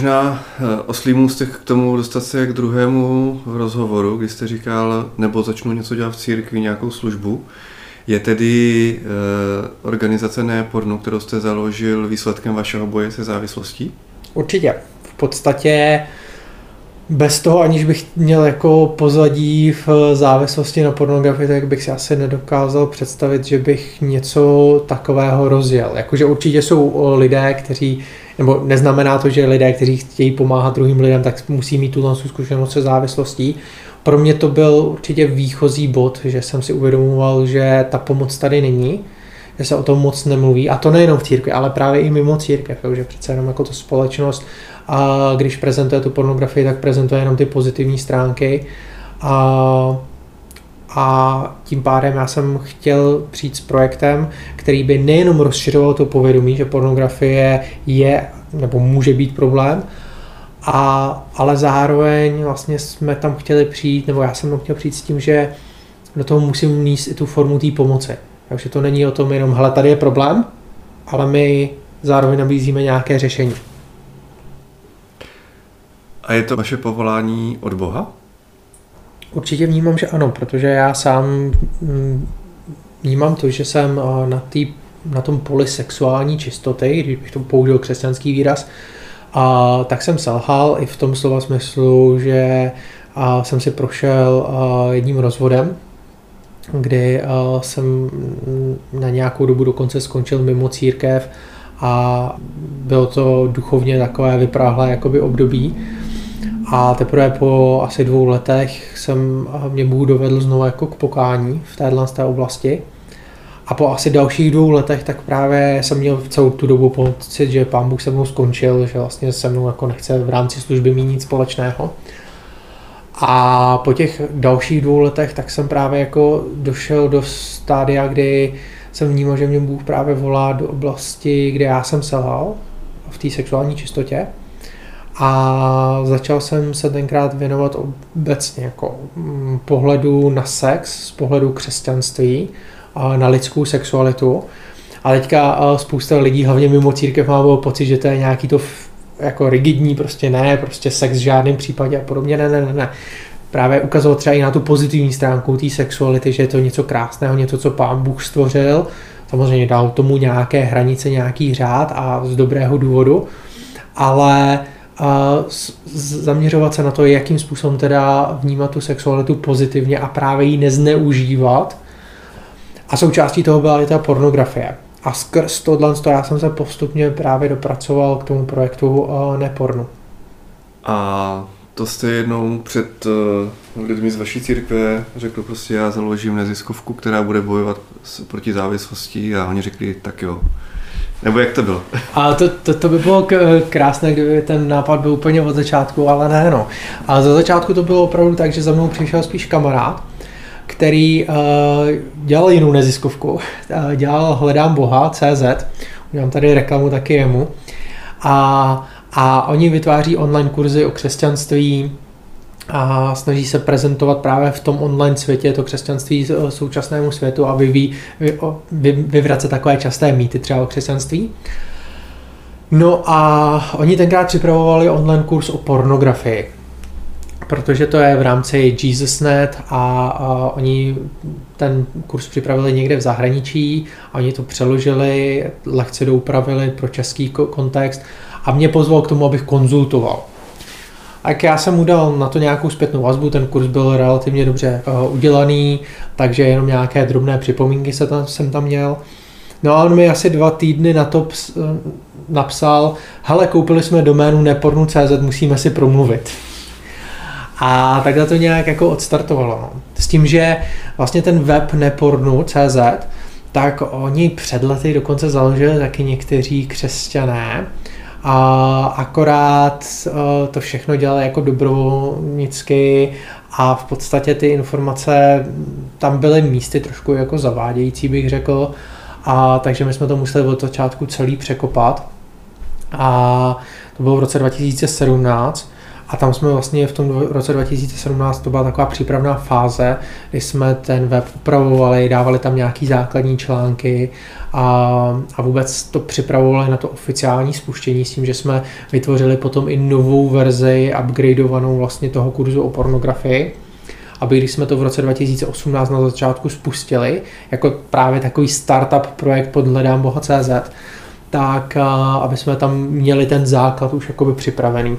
možná eh, oslý můstek k tomu dostat se k druhému rozhovoru, kdy jste říkal, nebo začnu něco dělat v církvi, nějakou službu. Je tedy e, organizace Ne porno, kterou jste založil výsledkem vašeho boje se závislostí? Určitě. V podstatě bez toho, aniž bych měl jako pozadí v závislosti na pornografii, tak bych si asi nedokázal představit, že bych něco takového rozjel. Jakože určitě jsou lidé, kteří, nebo neznamená to, že lidé, kteří chtějí pomáhat druhým lidem, tak musí mít tu zkušenost se závislostí. Pro mě to byl určitě výchozí bod, že jsem si uvědomoval, že ta pomoc tady není, že se o tom moc nemluví. A to nejenom v církvi, ale právě i mimo církev, že přece jenom jako to společnost a když prezentuje tu pornografii, tak prezentuje jenom ty pozitivní stránky a, a tím pádem já jsem chtěl přijít s projektem, který by nejenom rozšiřoval to povědomí, že pornografie je nebo může být problém, a, ale zároveň vlastně jsme tam chtěli přijít, nebo já jsem tam chtěl přijít s tím, že do toho musím mít i tu formu té pomoci. Takže to není o tom jenom, hele, tady je problém, ale my zároveň nabízíme nějaké řešení. A je to vaše povolání od Boha? Určitě vnímám, že ano, protože já sám mm, vnímám to, že jsem na, tý, na tom poli sexuální čistoty, když bych to použil křesťanský výraz, a tak jsem selhal i v tom slova smyslu, že a jsem si prošel jedním rozvodem, kdy jsem na nějakou dobu dokonce skončil mimo církev a bylo to duchovně takové vypráhlé jakoby období. A teprve po asi dvou letech jsem mě Bůh dovedl znovu jako k pokání v téhle té oblasti. A po asi dalších dvou letech tak právě jsem měl celou tu dobu pocit, že pán Bůh se mnou skončil, že vlastně se mnou jako nechce v rámci služby mít nic společného. A po těch dalších dvou letech tak jsem právě jako došel do stádia, kdy jsem vnímal, že mě Bůh právě volá do oblasti, kde já jsem selhal v té sexuální čistotě. A začal jsem se tenkrát věnovat obecně jako mm, pohledu na sex, z pohledu křesťanství, na lidskou sexualitu. A teďka spousta lidí, hlavně mimo církev, má pocit, že to je nějaký to jako rigidní, prostě ne, prostě sex v žádném případě a podobně, ne, ne, ne, ne. Právě ukazovat třeba i na tu pozitivní stránku té sexuality, že je to něco krásného, něco, co pán Bůh stvořil, samozřejmě dal tomu nějaké hranice, nějaký řád a z dobrého důvodu, ale zaměřovat se na to, jakým způsobem teda vnímat tu sexualitu pozitivně a právě ji nezneužívat. A součástí toho byla i ta pornografie. A skrz tohle já jsem se postupně právě dopracoval k tomu projektu uh, Nepornu. A to jste jednou před uh, lidmi z vaší církve řekl prostě já založím neziskovku, která bude bojovat proti závislosti a oni řekli tak jo. Nebo jak to bylo? A to, to, to by bylo krásné, kdyby ten nápad byl úplně od začátku, ale ne, no. A za začátku to bylo opravdu tak, že za mnou přišel spíš kamarád, který uh, dělal jinou neziskovku, uh, dělal Hledám Boha, CZ, udělám tady reklamu taky jemu, a, a oni vytváří online kurzy o křesťanství, a snaží se prezentovat právě v tom online světě to křesťanství eh, současnému světu a vyví, vy, vy, takové časté mýty třeba o křesťanství. No a oni tenkrát připravovali online kurz o pornografii, protože to je v rámci JesusNet a, a oni ten kurz připravili někde v zahraničí, a oni to přeložili, lehce doupravili pro český kontext a mě pozval k tomu, abych konzultoval. A já jsem mu dal na to nějakou zpětnou vazbu, ten kurz byl relativně dobře uh, udělaný, takže jenom nějaké drobné připomínky se tam, jsem tam měl. No a on mi asi dva týdny na to ps, uh, napsal, hele, koupili jsme doménu nepornu.cz, musíme si promluvit. A takhle to nějak jako odstartovalo. No. S tím, že vlastně ten web nepornu.cz, tak oni před lety dokonce založili taky někteří křesťané, a akorát eh, to všechno dělali jako dobrovolnicky a v podstatě ty informace tam byly místy trošku jako zavádějící, bych řekl, a takže my jsme to museli od začátku celý překopat. A to bylo v roce 2017 A tam jsme vlastně v tom roce 2017, to byla taková přípravná fáze, kdy jsme ten web upravovali, dávali tam nějaký základní články a, a vůbec to připravovali na to oficiální spuštění s tím, že jsme vytvořili potom i novou verzi, upgradeovanou vlastně toho kurzu o pornografii aby když jsme to v roce 2018 na začátku spustili, jako právě takový startup projekt pod hledám boha.cz, tak aby jsme tam měli ten základ už jakoby připravený.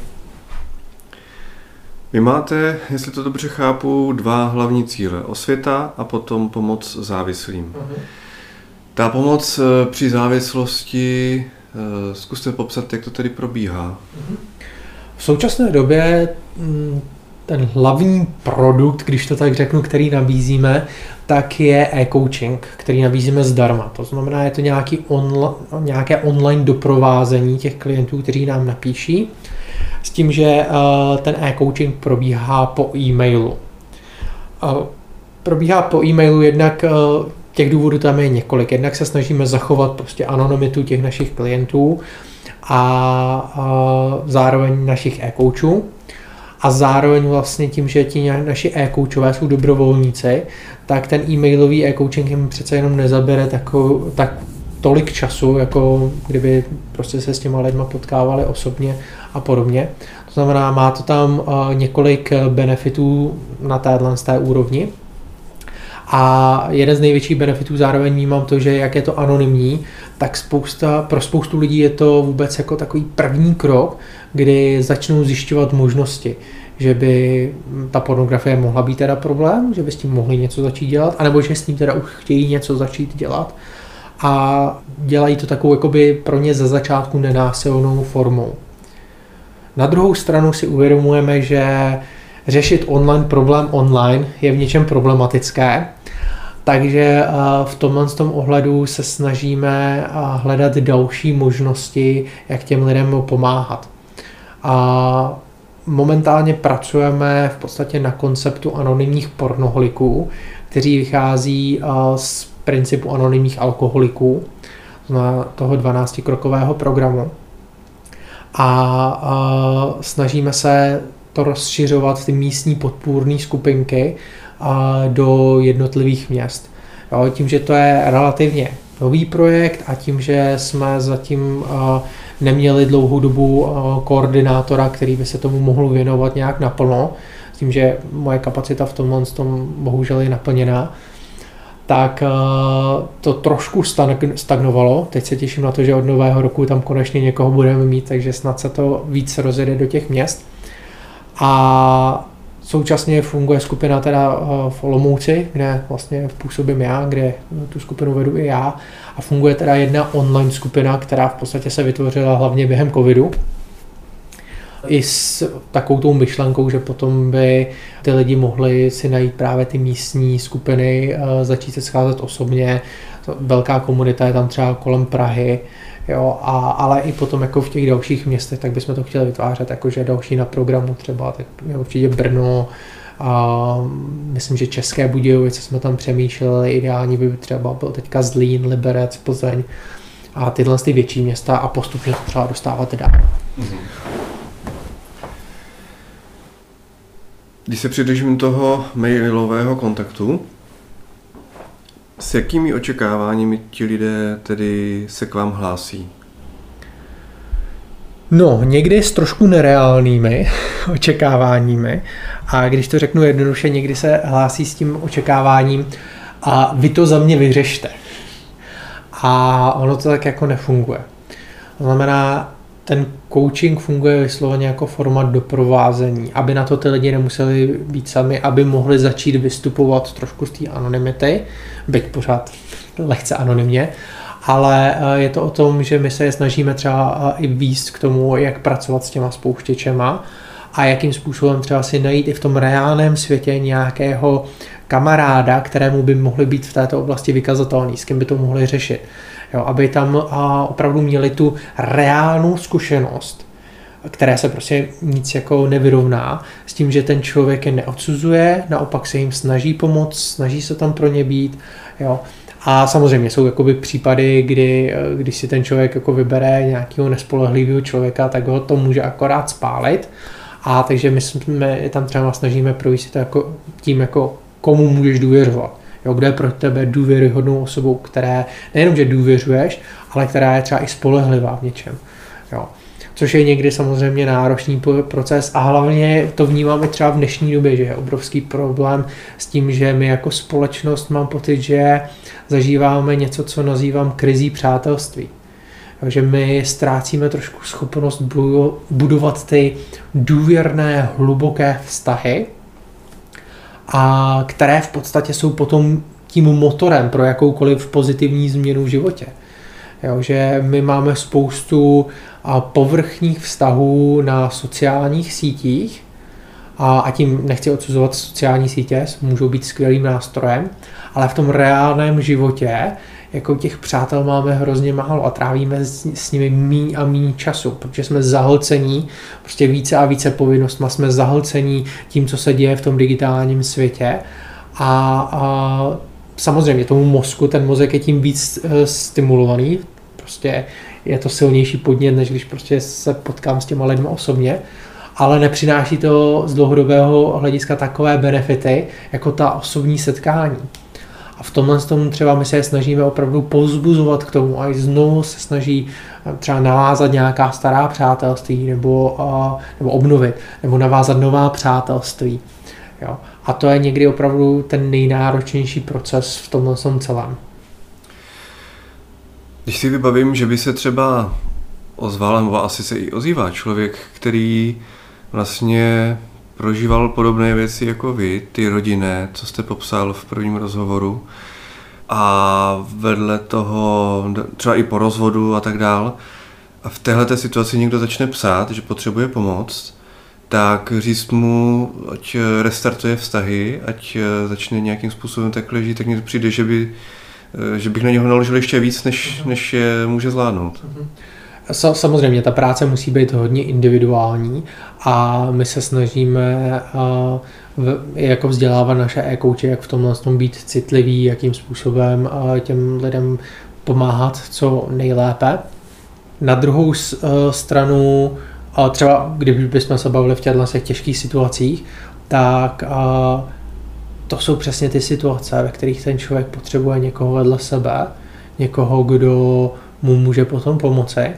Vy máte, jestli to dobře chápu, dva hlavní cíle. Osvěta a potom pomoc závislým. Uh-huh. Ta pomoc eh, při závislosti, eh, zkuste popsat, jak to tedy probíhá. Uh-huh. V současné době mm, ten hlavní produkt, když to tak řeknu, který nabízíme, tak je e-coaching, který nabízíme zdarma. To znamená, je to nějaký onla, nějaké online doprovázení těch klientů, kteří nám napíší, s tím, že uh, ten e-coaching probíhá po e-mailu. Uh, probíhá po e-mailu jednak uh, těch důvodů tam je několik. Jednak se snažíme zachovat prostě anonymitu těch našich klientů a, zároveň našich e-coachů a zároveň vlastně tím, že ti naši e-coachové jsou dobrovolníci, tak ten e-mailový e-coaching jim přece jenom nezabere takovou, tak tolik času, jako kdyby prostě se s těma lidma potkávali osobně a podobně. To znamená, má to tam několik benefitů na téhle té úrovni. A jeden z největších benefitů zároveň vnímám to, že jak je to anonymní, tak spousta, pro spoustu lidí je to vůbec jako takový první krok, kdy začnou zjišťovat možnosti že by ta pornografie mohla být teda problém, že by s tím mohli něco začít dělat, anebo že s tím teda už chtějí něco začít dělat a dělají to takovou jakoby pro ně ze začátku nenásilnou formou. Na druhou stranu si uvědomujeme, že řešit online problém online je v něčem problematické, takže eh, v tomhle tom ohledu se snažíme eh, hledat další možnosti, jak těm lidem pomáhat. A momentálně pracujeme v podstatě na konceptu anonymních pornoholiků, kteří vychází eh, z principu anonymních alkoholiků, na toho 12-krokového programu. A, snažíme se to rozšiřovat ty místní podpůrné skupinky do jednotlivých měst. Jo, tím, že to je relativně nový projekt a tím, že jsme zatím neměli dlouhou dobu koordinátora, který by se tomu mohl věnovat nějak naplno, tím, že moje kapacita v tomhle tom bohužel je naplněná, tak to trošku stagnovalo. Teď se těším na to, že od nového roku tam konečně někoho budeme mít, takže snad se to víc rozjede do těch měst. A Současně funguje skupina teda eh, v Olomouci, kde vlastně působím já, kde tu skupinu vedu i já. A funguje teda jedna online skupina, která v podstatě se vytvořila hlavně během covidu. I s takovou tou myšlenkou, že potom by ty lidi mohli si najít právě ty místní skupiny, eh, začít se scházet osobně. Velká komunita je tam třeba kolem Prahy, Jo, a, ale i potom jako v těch dalších městech, tak bychom to chtěli vytvářet, jakože další na programu třeba, tak určitě Brno, a myslím, že České Budějovice jsme tam přemýšleli, ideální by třeba byl teďka Zlín, Liberec, Plzeň a tyhle ty větší města a postupně to třeba dostávat dál. Mhm. Když se přidržím toho mailového kontaktu, s jakými očekáváními ti lidé tedy se k vám hlásí? No, někdy s trošku nereálnými očekáváními a když to řeknu jednoduše, někdy se hlásí s tím očekáváním a vy to za mě vyřešte. A ono to tak jako nefunguje. To znamená, ten coaching funguje vysloveně jako forma doprovázení, aby na to ty lidi nemuseli být sami, aby mohli začít vystupovat trošku z té anonymity, byť pořád lehce anonymně, ale eh, je to o tom, že my se je snažíme třeba eh, i výst k tomu, jak pracovat s těma spouštěčema a jakým způsobem třeba si najít i v tom reálném světě nějakého kamaráda, kterému by mohli být v této oblasti vykazatelný, s kým by to mohli řešit. Jo, aby tam opravdu měli tu reálnou zkušenost, které se prostě nic jako nevyrovná, s tím, že ten člověk je neodsuzuje, naopak se jim snaží pomoct, snaží se tam pro ně být, jo. A samozřejmě jsou jakoby případy, kdy když si ten člověk jako vybere nějakého nespolehlivého člověka, tak ho to může akorát spálit, A takže my jsme tam třeba snažíme projít to jako tím, jako komu můžeš důvěřovat. Jo, kdo je pro tebe důvěryhodnou osobou, které nejenom, že důvěřuješ, ale která je třeba i spolehlivá v něčem. Jo. Což je někdy samozřejmě náročný proces a hlavně to vnímáme třeba v dnešní době, že je obrovský problém s tím, že my jako společnost mám pocit, že zažíváme něco, co nazývám krizí přátelství. Takže my ztrácíme trošku schopnost budovat ty důvěrné, hluboké vztahy, a které v podstatě jsou potom tím motorem pro jakoukoliv pozitivní změnu v životě. Jo, že my máme spoustu povrchních vztahů na sociálních sítích a, a tím nechci odsuzovat sociální sítě, můžou být skvělým nástrojem, ale v tom reálném životě jako těch přátel máme hrozně málo a trávíme s, s nimi míň a míň času, protože jsme zahlcení prostě více a více povinnostma, jsme zahlcení tím, co se děje v tom digitálním světě a, a samozřejmě tomu mozku, ten mozek je tím víc uh, stimulovaný, prostě je to silnější podnět, než když prostě se potkám s těma lidmi osobně, ale nepřináší to z dlouhodobého hlediska takové benefity, jako ta osobní setkání. A v tomhle tomu třeba my se snažíme opravdu pozbuzovat k tomu a znovu se snaží eh, třeba navázat nějaká stará přátelství nebo, uh, nebo obnovit, nebo navázat nová přátelství. Jo. A to je někdy opravdu ten nejnáročnější proces v tomhle celém. Když si vybavím, že by se třeba ozval, nebo asi se i ozývá člověk, který vlastně prožíval podobné věci jako vy, ty rodinné, co jste popsal v prvním rozhovoru, a vedle toho třeba i po rozvodu a tak dál. A v téhle situaci někdo začne psát, že potřebuje pomoc, tak říct mu, ať restartuje vztahy, ať začne nějakým způsobem takhle žít, tak mně přijde, že, by, že bych na něho naložil ještě víc, než, než je může zvládnout. Mm-hmm. Samozřejmě, ta práce musí být hodně individuální a my se snažíme jako vzdělávat naše e-kouče, jak v tomhle tom být citlivý, jakým způsobem těm lidem pomáhat co nejlépe. Na druhou stranu, třeba kdybychom se bavili v těchto těžkých situacích, tak to jsou přesně ty situace, ve kterých ten člověk potřebuje někoho vedle sebe, někoho, kdo mu může potom pomoci.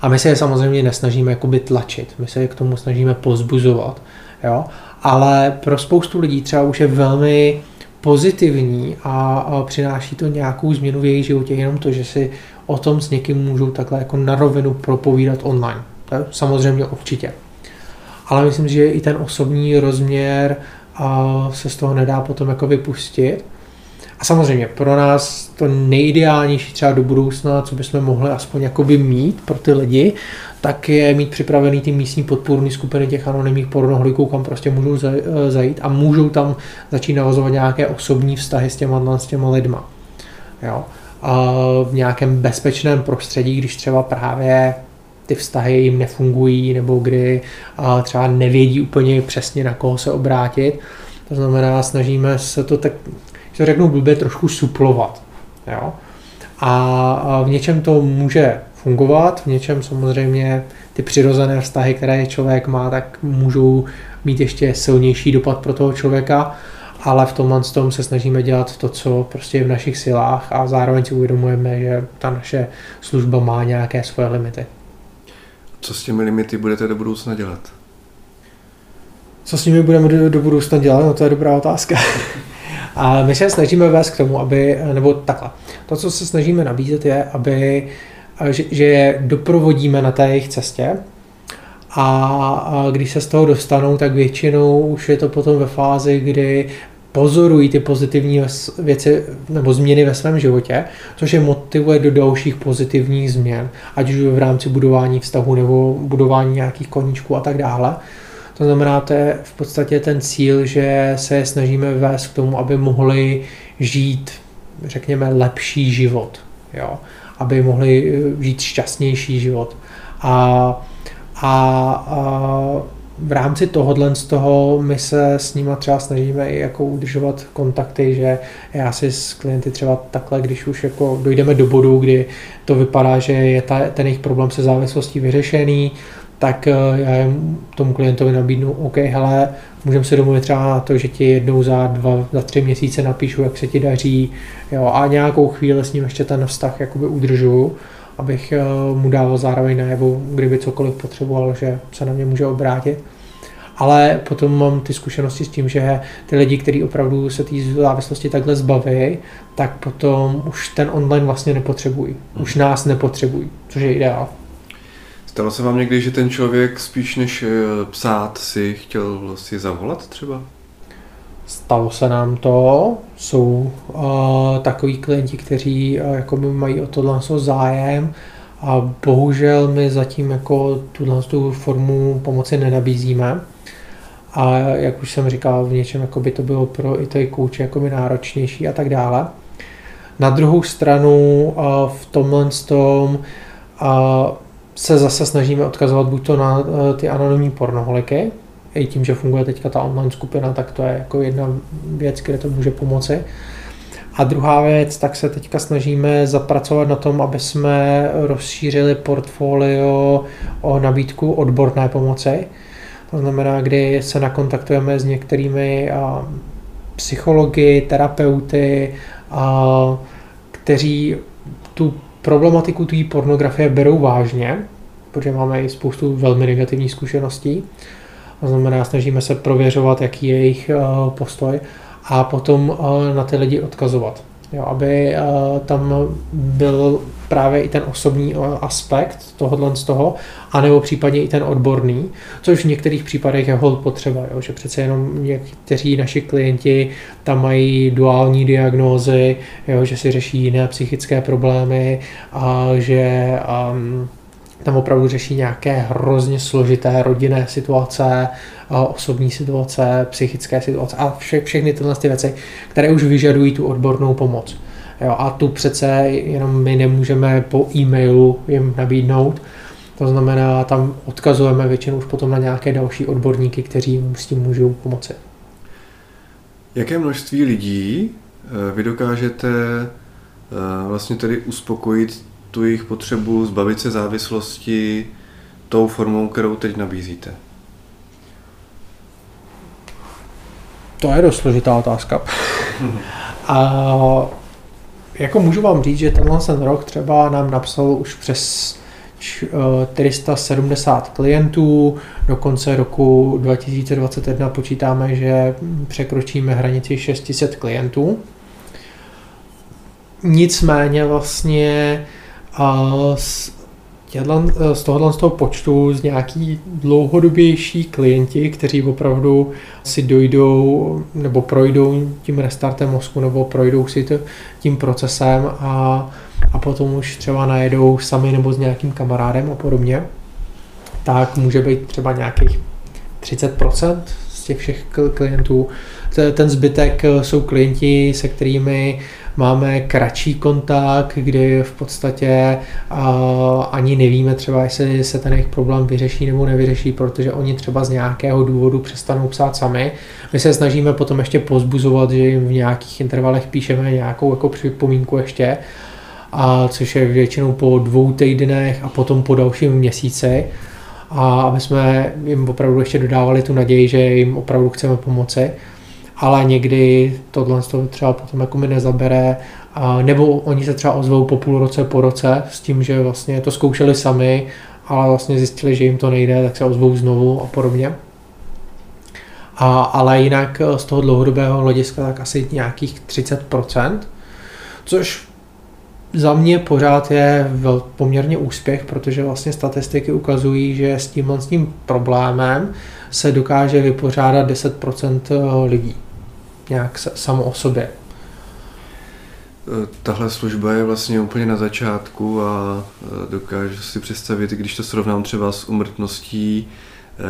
A my se je samozřejmě nesnažíme jakoby tlačit, my se je k tomu snažíme pozbuzovat. Jo? Ale pro spoustu lidí třeba už je velmi pozitivní a, přináší to nějakou změnu v jejich životě, jenom to, že si o tom s někým můžou takhle jako na rovinu propovídat online. To je samozřejmě určitě. Ale myslím, že i ten osobní rozměr se z toho nedá potom jako vypustit. A samozřejmě pro nás to nejideálnější třeba do budoucna, co bychom mohli aspoň jakoby mít pro ty lidi, tak je mít připravený ty místní podpůrné skupiny těch anonymních pornohliků, kam prostě můžou eh, zajít a můžou tam začít navazovat nějaké osobní vztahy s těma, s těma lidma. Jo. A v nějakém bezpečném prostředí, když třeba právě ty vztahy jim nefungují, nebo kdy třeba nevědí úplně přesně na koho se obrátit. To znamená, snažíme se to tak to řeknu blbě, trošku suplovat. Jo? A v něčem to může fungovat, v něčem samozřejmě ty přirozené vztahy, které člověk má, tak můžou mít ještě silnější dopad pro toho člověka, ale v tomhle tom se snažíme dělat to, co prostě je v našich silách a zároveň si uvědomujeme, že ta naše služba má nějaké svoje limity. Co s těmi limity budete do budoucna dělat? Co s nimi budeme do, do budoucna dělat? No to je dobrá otázka. A my se snažíme vést k tomu, aby, nebo takhle, to, co se snažíme nabízet, je, aby, že, že je doprovodíme na té jejich cestě a, když se z toho dostanou, tak většinou už je to potom ve fázi, kdy pozorují ty pozitivní věci nebo změny ve svém životě, což je motivuje do dalších pozitivních změn, ať už v rámci budování vztahu nebo budování nějakých koníčků a tak dále. To znamená, to je v podstatě ten cíl, že se snažíme vést k tomu, aby mohli žít, řekněme, lepší život. Jo? Aby mohli eh, žít šťastnější život. A, a, a v rámci tohohle z toho my se s nimi třeba snažíme i jako udržovat kontakty, že já si s klienty třeba takhle, když už jako dojdeme do bodu, kdy to vypadá, že je ta, ten jejich problém se závislostí vyřešený, tak eh, já tomu klientovi nabídnu, OK, hele, můžeme se domluvit třeba to, že ti jednou za dva, za tři měsíce napíšu, jak se ti daří, jo, a nějakou chvíli s ním ještě ten vztah jakoby udržuju, abych eh, mu dával zároveň najevo, kdyby cokoliv potřeboval, že se na mě může obrátit. Ale potom mám ty zkušenosti s tím, že ty lidi, kteří opravdu se té závislosti takhle zbaví, tak potom už ten online vlastně nepotřebují. Už nás nepotřebují, což je ideál. Stalo se vám někdy, že ten člověk spíš než eh, psát si chtěl si zavolat třeba? Stalo se nám to, jsou uh, takový klienti, kteří uh, jako mají o tohle zájem a bohužel my zatím jako tuhle tu formu pomoci nenabízíme. A jak už jsem říkal, v něčem jako by to bylo pro i ty kouče jako by náročnější a tak dále. Na druhou stranu uh, v tomhle tom uh, se zase snažíme odkazovat buď to na eh, ty anonymní pornoholiky, i tím, že funguje teďka ta online skupina, tak to je jako jedna věc, kde to může pomoci. A druhá věc, tak se teďka snažíme zapracovat na tom, aby jsme rozšířili portfolio o nabídku odborné pomoci. To znamená, kdy se nakontaktujeme s některými psychologi, terapeuty, kteří tu problematiku té pornografie berou vážně, protože máme i spoustu velmi negativních zkušeností. To znamená, snažíme se prověřovat, jaký je jejich eh, postoj a potom eh, na ty lidi odkazovat. Jo, aby eh, tam byl právě i ten osobní aspekt tohohle z toho, anebo případně i ten odborný, což v některých případech je hold potřeba, jo, že přece jenom někteří naši klienti tam mají duální diagnózy, jo, že si řeší jiné psychické problémy a že um, tam opravdu řeší nějaké hrozně složité rodinné situace, osobní situace, psychické situace a vše, všechny tyhle ty věci, které už vyžadují tu odbornou pomoc. Jo, a tu přece jenom my nemůžeme po e-mailu jim nabídnout, to znamená, tam odkazujeme většinou už potom na nějaké další odborníky, kteří jim s tím můžou pomoci. Jaké množství lidí eh, vy dokážete eh, vlastně tedy uspokojit tu jejich potřebu zbavit se závislosti tou formou, kterou teď nabízíte? To je dost složitá otázka. A jako můžu vám říct, že tenhle ten rok třeba nám napsal už přes 470 klientů, do konce roku 2021 počítáme, že překročíme hranici 600 klientů. Nicméně vlastně z, těhle, z tohohle z toho počtu z nějaký dlouhodobější klienti, kteří opravdu si dojdou nebo projdou tím restartem mozku nebo projdou si tím procesem a, a potom už třeba najedou sami nebo s nějakým kamarádem a podobně, tak může být třeba nějakých 30% z těch všech klientů. Ten zbytek jsou klienti, se kterými máme kratší kontakt, kdy v podstatě ani nevíme třeba, jestli se ten jejich problém vyřeší nebo nevyřeší, protože oni třeba z nějakého důvodu přestanou psát sami. My se snažíme potom ještě pozbuzovat, že jim v nějakých intervalech píšeme nějakou jako připomínku ještě, a což je většinou po dvou týdnech a potom po dalším měsíci a aby jsme jim opravdu ještě dodávali tu naději, že jim opravdu chceme pomoci ale někdy tohle to třeba potom jako mi nezabere, a, nebo oni se třeba ozvou po půl roce, po roce s tím, že vlastně to zkoušeli sami, ale vlastně zjistili, že jim to nejde, tak se ozvou znovu a podobně. A, ale jinak z toho dlouhodobého hlediska tak asi nějakých 30%, což za mě pořád je vel, poměrně úspěch, protože vlastně statistiky ukazují, že s tímhle s tím problémem se dokáže vypořádat 10% lidí nějak samo o sobě. E, tahle služba je vlastně úplně na začátku a e, dokážu si představit, když to srovnám třeba s umrtností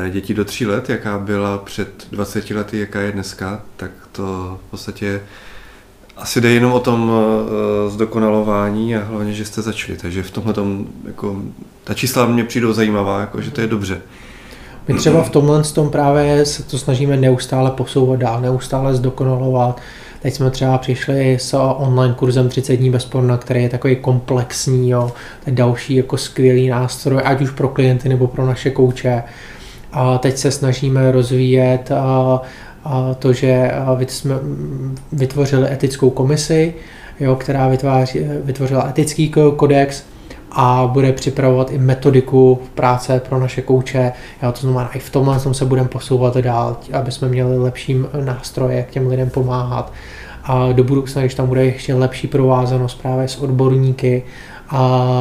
e, dětí do tří let, jaká byla před 20 lety, jaká je dneska, tak to v podstatě asi jde jenom o tom zdokonalování a hlavně, že jste začali. Takže v tomhle tom, jako, ta čísla mě přijdou zajímavá, jako, že to je dobře. My třeba v tomhle tom právě se to snažíme neustále posouvat dál, neustále zdokonalovat. Teď jsme třeba přišli s online kurzem 30 dní bez porna, který je takový komplexní, jo. Je další jako skvělý nástroj, ať už pro klienty nebo pro naše kouče. A teď se snažíme rozvíjet a, a to, že jsme vytvořili etickou komisi, jo, která vytváří, vytvořila etický kodex, a bude připravovat i metodiku v práce pro naše kouče. Jo, to znamená, i v tomhle tom se budeme posouvat dál, aby jsme měli lepší nástroje, jak těm lidem pomáhat. A do budoucna, když tam bude ještě lepší provázanost právě s odborníky, a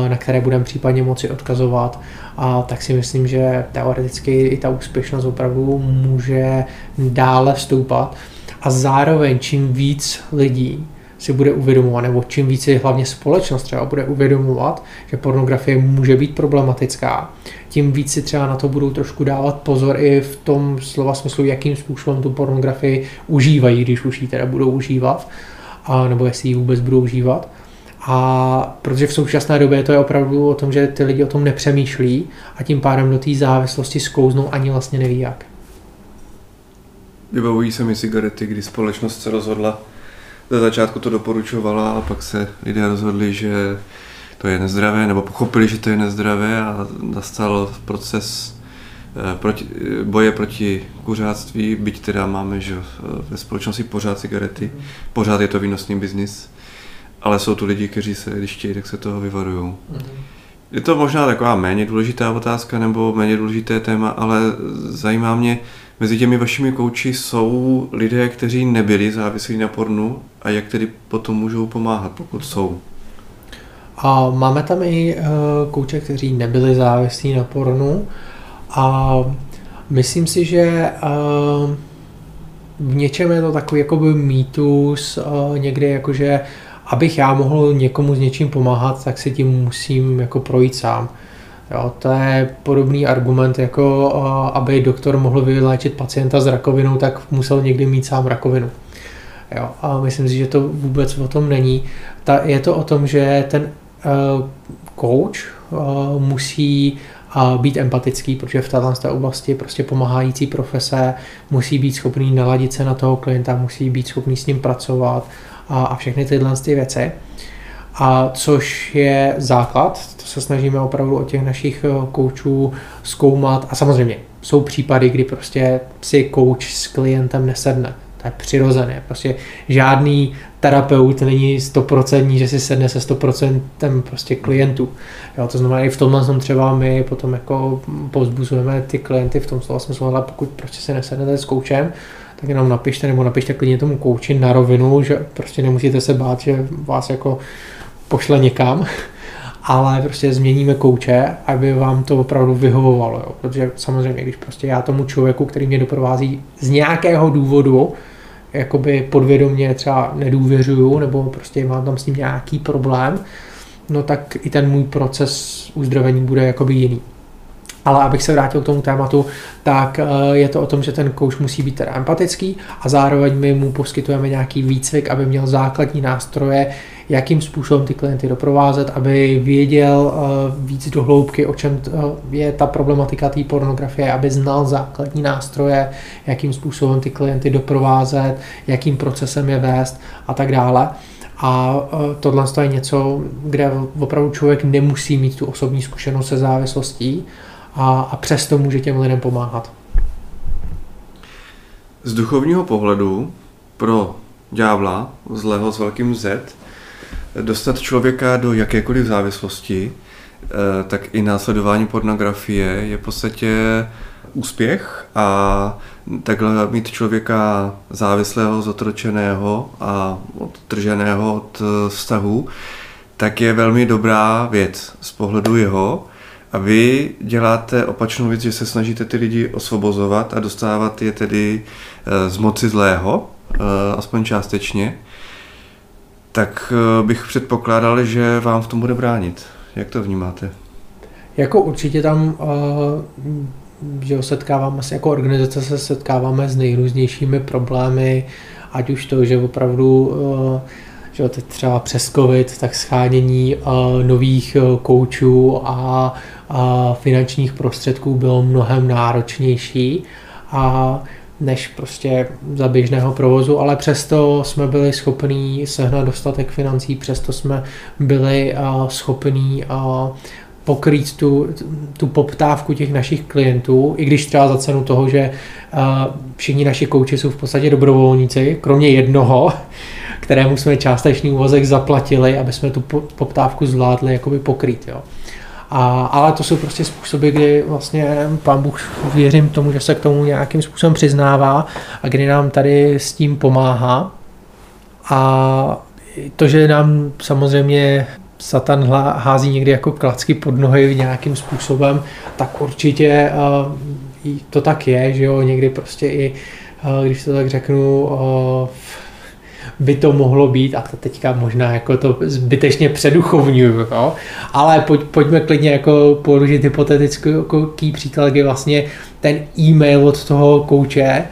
na které budeme případně moci odkazovat, a tak si myslím, že teoreticky i ta úspěšnost opravdu může dále stoupat. A zároveň čím víc lidí si bude uvědomovat, nebo čím více hlavně společnost třeba bude uvědomovat, že pornografie může být problematická, tím víc si třeba na to budou trošku dávat pozor i v tom slova smyslu, jakým způsobem tu pornografii užívají, když už ji teda budou užívat, a, nebo jestli ji vůbec budou užívat. A protože v současné době to je opravdu o tom, že ty lidi o tom nepřemýšlí a tím pádem do té závislosti sklouznou ani vlastně neví jak. Vybavují se mi cigarety, kdy společnost se rozhodla ze začátku to doporučovala a pak se lidé rozhodli, že to je nezdravé, nebo pochopili, že to je nezdravé a nastal proces eh, proti, boje proti kuřáctví, byť teda máme že ve společnosti pořád cigarety, pořád je to výnosný biznis, ale jsou tu lidi, kteří se, když chtějí, tak se toho vyvarují. Je to možná taková méně důležitá otázka nebo méně důležité téma, ale zajímá mě, Mezi těmi vašimi kouči jsou lidé, kteří nebyli závislí na pornu a jak tedy potom můžou pomáhat, pokud jsou? A máme tam i uh, kouče, kteří nebyli závislí na pornu a myslím si, že uh, v něčem je to takový jakoby mýtus uh, někdy jakože abych já mohl někomu s něčím pomáhat, tak si tím musím jako projít sám. Jo, to je podobný argument, jako aby doktor mohl vyléčit pacienta s rakovinou, tak musel někdy mít sám rakovinu. Jo, a myslím si, že to vůbec o tom není. Ta, je to o tom, že ten uh, coach uh, musí uh, být empatický, protože v této oblasti prostě pomáhající profese musí být schopný naladit se na toho klienta, musí být schopný s ním pracovat a, a všechny tyhle ty věci. A což je základ, to se snažíme opravdu od těch našich eh, koučů zkoumat. A samozřejmě jsou případy, kdy prostě si kouč s klientem nesedne. To je přirozené. Prostě žádný terapeut není stoprocentní, že si sedne se 100% prostě klientů. Jo, to znamená, i v tomhle jsem třeba my potom jako pozbuzujeme ty klienty v tom slova smyslu, ale pokud prostě se nesednete s koučem, tak jenom napište nebo napište klidně tomu kouči na rovinu, že prostě nemusíte se bát, že vás jako pošle někam, ale prostě změníme kouče, aby vám to opravdu vyhovovalo. Jo. Protože samozřejmě, když prostě já tomu člověku, který mě doprovází z nějakého důvodu, jakoby podvědomě třeba nedůvěřuju, nebo prostě mám tam s ním nějaký problém, no tak i ten můj proces uzdravení bude jakoby jiný. Ale abych se vrátil k tomu tématu, tak eh, je to o tom, že ten kouč musí být teda empatický a zároveň my mu poskytujeme nějaký výcvik, aby měl základní nástroje, jakým způsobem ty klienty doprovázet, aby věděl eh, víc do hloubky, o čem eh, je ta problematika té pornografie, aby znal základní nástroje, jakým způsobem ty klienty doprovázet, jakým procesem je vést a tak dále. A tohle je něco, kde opravdu člověk nemusí mít tu osobní zkušenost se závislostí, a, a přesto může těm lidem pomáhat. Z duchovního pohledu pro ďábla, zlého s velkým Z, dostat člověka do jakékoliv závislosti, eh, tak i následování pornografie je v podstatě úspěch a takhle mít člověka závislého, zotročeného a odtrženého od vztahu, tak je velmi dobrá věc z pohledu jeho, a vy děláte opačnou věc, že se snažíte ty lidi osvobozovat a dostávat je tedy eh, z moci zlého, eh, aspoň částečně, tak eh, bych předpokládal, že vám v tom bude bránit. Jak to vnímáte? Jako určitě tam že setkáváme se, jako organizace se setkáváme s nejrůznějšími problémy, ať už to, že opravdu že teď třeba přes covid, tak schánění nových koučů a finančních prostředků bylo mnohem náročnější a než prostě za běžného provozu, ale přesto jsme byli schopní sehnat dostatek financí, přesto jsme byli schopní pokrýt tu, tu poptávku těch našich klientů, i když třeba za cenu toho, že všichni naši kouči jsou v podstatě dobrovolníci, kromě jednoho, kterému jsme částečný úvazek zaplatili, aby jsme tu poptávku zvládli jakoby pokrýt. Jo. A, ale to jsou prostě způsoby, kdy vlastně pán Bůh věřím tomu, že se k tomu nějakým způsobem přiznává a kdy nám tady s tím pomáhá. A to, že nám samozřejmě Satan hází někdy jako klacky pod nohy nějakým způsobem, tak určitě to tak je, že jo, někdy prostě i, když to tak řeknu, by to mohlo být, a to teďka možná jako to zbytečně předuchovňuju, jo? ale pojď, pojďme klidně jako položit hypotetický jako příklad, kdy vlastně ten e-mail od toho kouče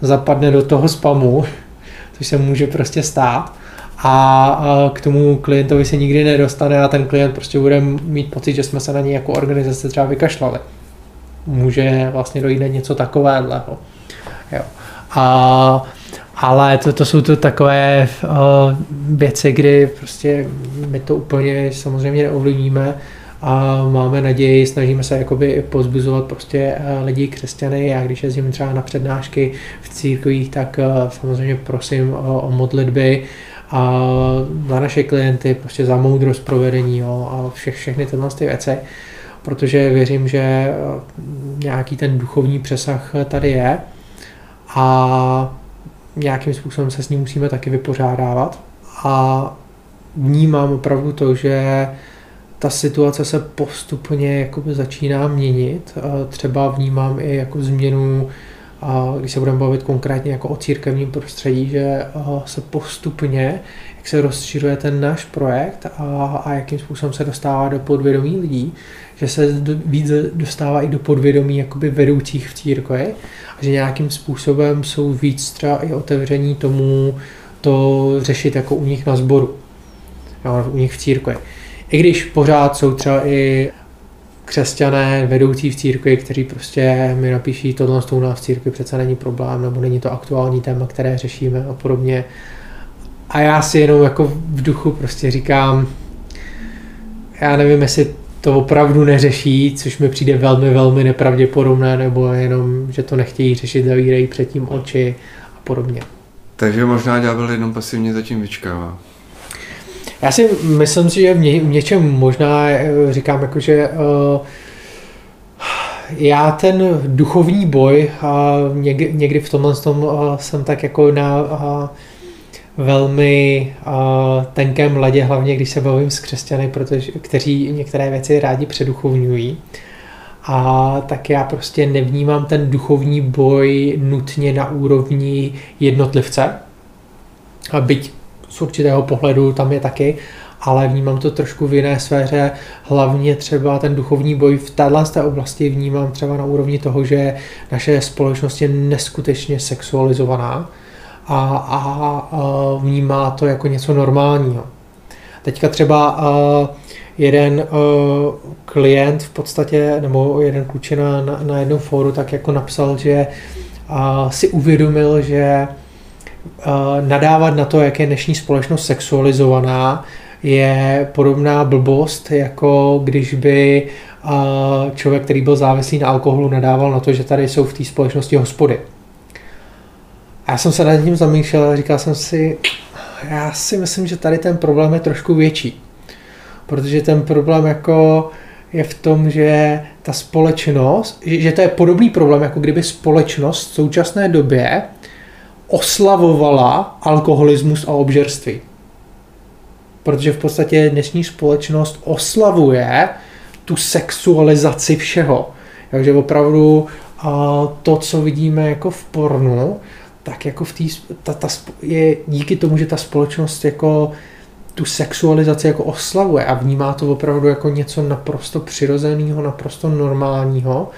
zapadne do toho spamu, což se může prostě stát a k tomu klientovi se nikdy nedostane a ten klient prostě bude mít pocit, že jsme se na něj jako organizace třeba vykašlali. Může vlastně dojít na něco takového. Jo. A ale to, to jsou to takové uh, věci, kdy prostě my to úplně samozřejmě neovlivníme a máme naději, snažíme se jakoby pozbuzovat prostě uh, lidi křesťany. Já když jezdím třeba na přednášky v církvích, tak uh, samozřejmě prosím uh, o modlitby a za naše klienty, prostě za moudrost provedení jo, a vše, všechny tyhle ty věci, protože věřím, že nějaký ten duchovní přesah tady je a nějakým způsobem se s ním musíme taky vypořádávat. A vnímám opravdu to, že ta situace se postupně jakoby začíná měnit. Třeba vnímám i jako změnu, když se budeme bavit konkrétně jako o církevním prostředí, že se postupně, jak se rozšiřuje ten náš projekt a, a jakým způsobem se dostává do podvědomí lidí, že se víc dostává i do podvědomí jakoby vedoucích v církvi a že nějakým způsobem jsou víc třeba i otevření tomu to řešit jako u nich na sboru, u nich v církvi. I když pořád jsou třeba i křesťané vedoucí v církvi, kteří prostě mi napíší, tohle tou nás v církvi přece není problém, nebo není to aktuální téma, které řešíme a podobně. A já si jenom jako v duchu prostě říkám, já nevím, jestli to opravdu neřeší, což mi přijde velmi, velmi nepravděpodobné, nebo jenom, že to nechtějí řešit, zavírají předtím oči a podobně. Takže možná ďábel jenom pasivně zatím vyčkává. Já si myslím si, že v, ně, v něčem možná eh, říkám jako, že uh, já ten duchovní boj uh, někdy, někdy v tomhle tom, uh, jsem tak jako na uh, velmi uh, tenkém ledě, hlavně když se bavím s křesťany, protože, kteří některé věci rádi předuchovňují. A tak já prostě nevnímám ten duchovní boj nutně na úrovni jednotlivce. A byť z určitého pohledu tam je taky, ale vnímám to trošku v jiné sféře, hlavně třeba ten duchovní boj v této oblasti vnímám třeba na úrovni toho, že naše společnost je neskutečně sexualizovaná a, a, a vnímá to jako něco normálního. Teďka třeba uh, jeden uh, klient v podstatě, nebo jeden klučina na, na jednom fóru tak jako napsal, že uh, si uvědomil, že nadávat na to, jak je dnešní společnost sexualizovaná, je podobná blbost, jako když by člověk, který byl závislý na alkoholu, nadával na to, že tady jsou v té společnosti hospody. A já jsem se nad tím zamýšlel a říkal jsem si, já si myslím, že tady ten problém je trošku větší. Protože ten problém jako je v tom, že ta společnost, že to je podobný problém, jako kdyby společnost v současné době oslavovala alkoholismus a obžerství. Protože v podstatě dnešní společnost oslavuje tu sexualizaci všeho. Takže opravdu to, co vidíme jako v pornu, tak jako v té, ta, ta, je díky tomu, že ta společnost jako tu sexualizaci jako oslavuje a vnímá to opravdu jako něco naprosto přirozeného, naprosto normálního,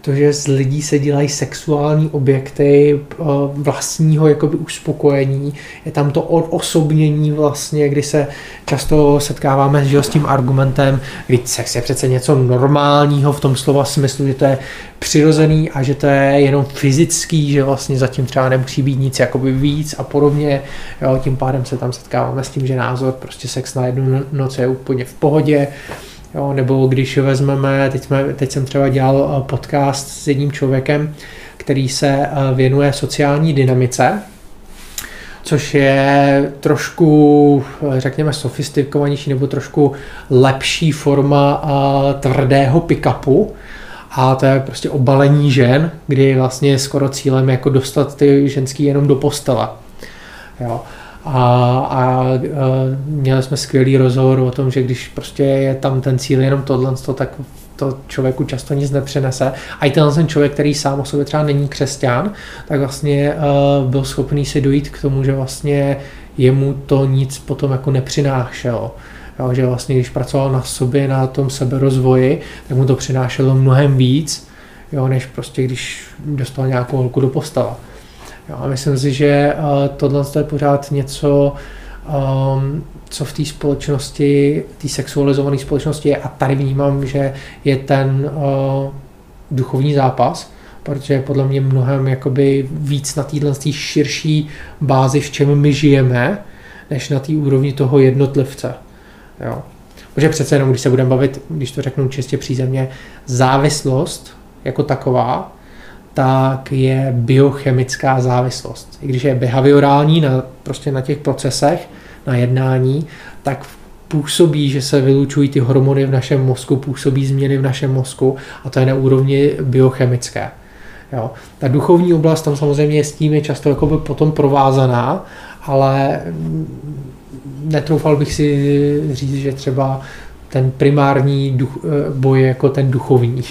to, že z lidí se dělají sexuální objekty eh, vlastního jakoby uspokojení, je tam to osobnění vlastně, kdy se často setkáváme že, s tím argumentem, kdy sex je přece něco normálního v tom slova smyslu, že to je přirozený a že to je jenom fyzický, že vlastně zatím třeba nemusí být nic jakoby víc a podobně. Jo, tím pádem se tam setkáváme s tím, že názor prostě sex na jednu no-, noc je úplně v pohodě, Jo, nebo když vezmeme, teď, jsme, teď jsem třeba dělal eh, podcast s jedním člověkem, který se eh, věnuje sociální dynamice, což je trošku, eh, řekněme, sofistikovanější nebo trošku lepší forma tvrdého pick-upu. A to je prostě obalení žen, kdy vlastně je skoro cílem jako dostat ty ženský jenom do postele. Jo. A, a, a měli jsme skvělý rozhovor o tom, že když prostě je tam ten cíl jenom tohle, tak to člověku často nic nepřenese. A i ten člověk, který sám o sobě třeba není křesťan, tak vlastně uh, byl schopný si dojít k tomu, že vlastně jemu to nic potom jako nepřinášelo. Jo, že vlastně když pracoval na sobě, na tom seberozvoji, tak mu to přinášelo mnohem víc, jo, než prostě když dostal nějakou holku do postele. Jo, a myslím si, že uh, tohle je pořád něco, um, co v té společnosti, té sexualizované společnosti je a tady vnímám, že je ten uh, duchovní zápas, protože je podle mě mnohem jakoby víc na téhle širší bázi, v čem my žijeme, než na té úrovni toho jednotlivce. Jo. Protože přece jenom, když se budeme bavit, když to řeknu čistě přízemně, závislost jako taková tak je biochemická závislost. I když je behaviorální na, prostě na těch procesech, na jednání, tak působí, že se vylučují ty hormony v našem mozku, působí změny v našem mozku a to je na úrovni biochemické. Jo. Ta duchovní oblast tam samozřejmě s tím je často jakoby potom provázaná, ale netroufal bych si říct, že třeba ten primární duch, eh, boj je jako ten duchovní.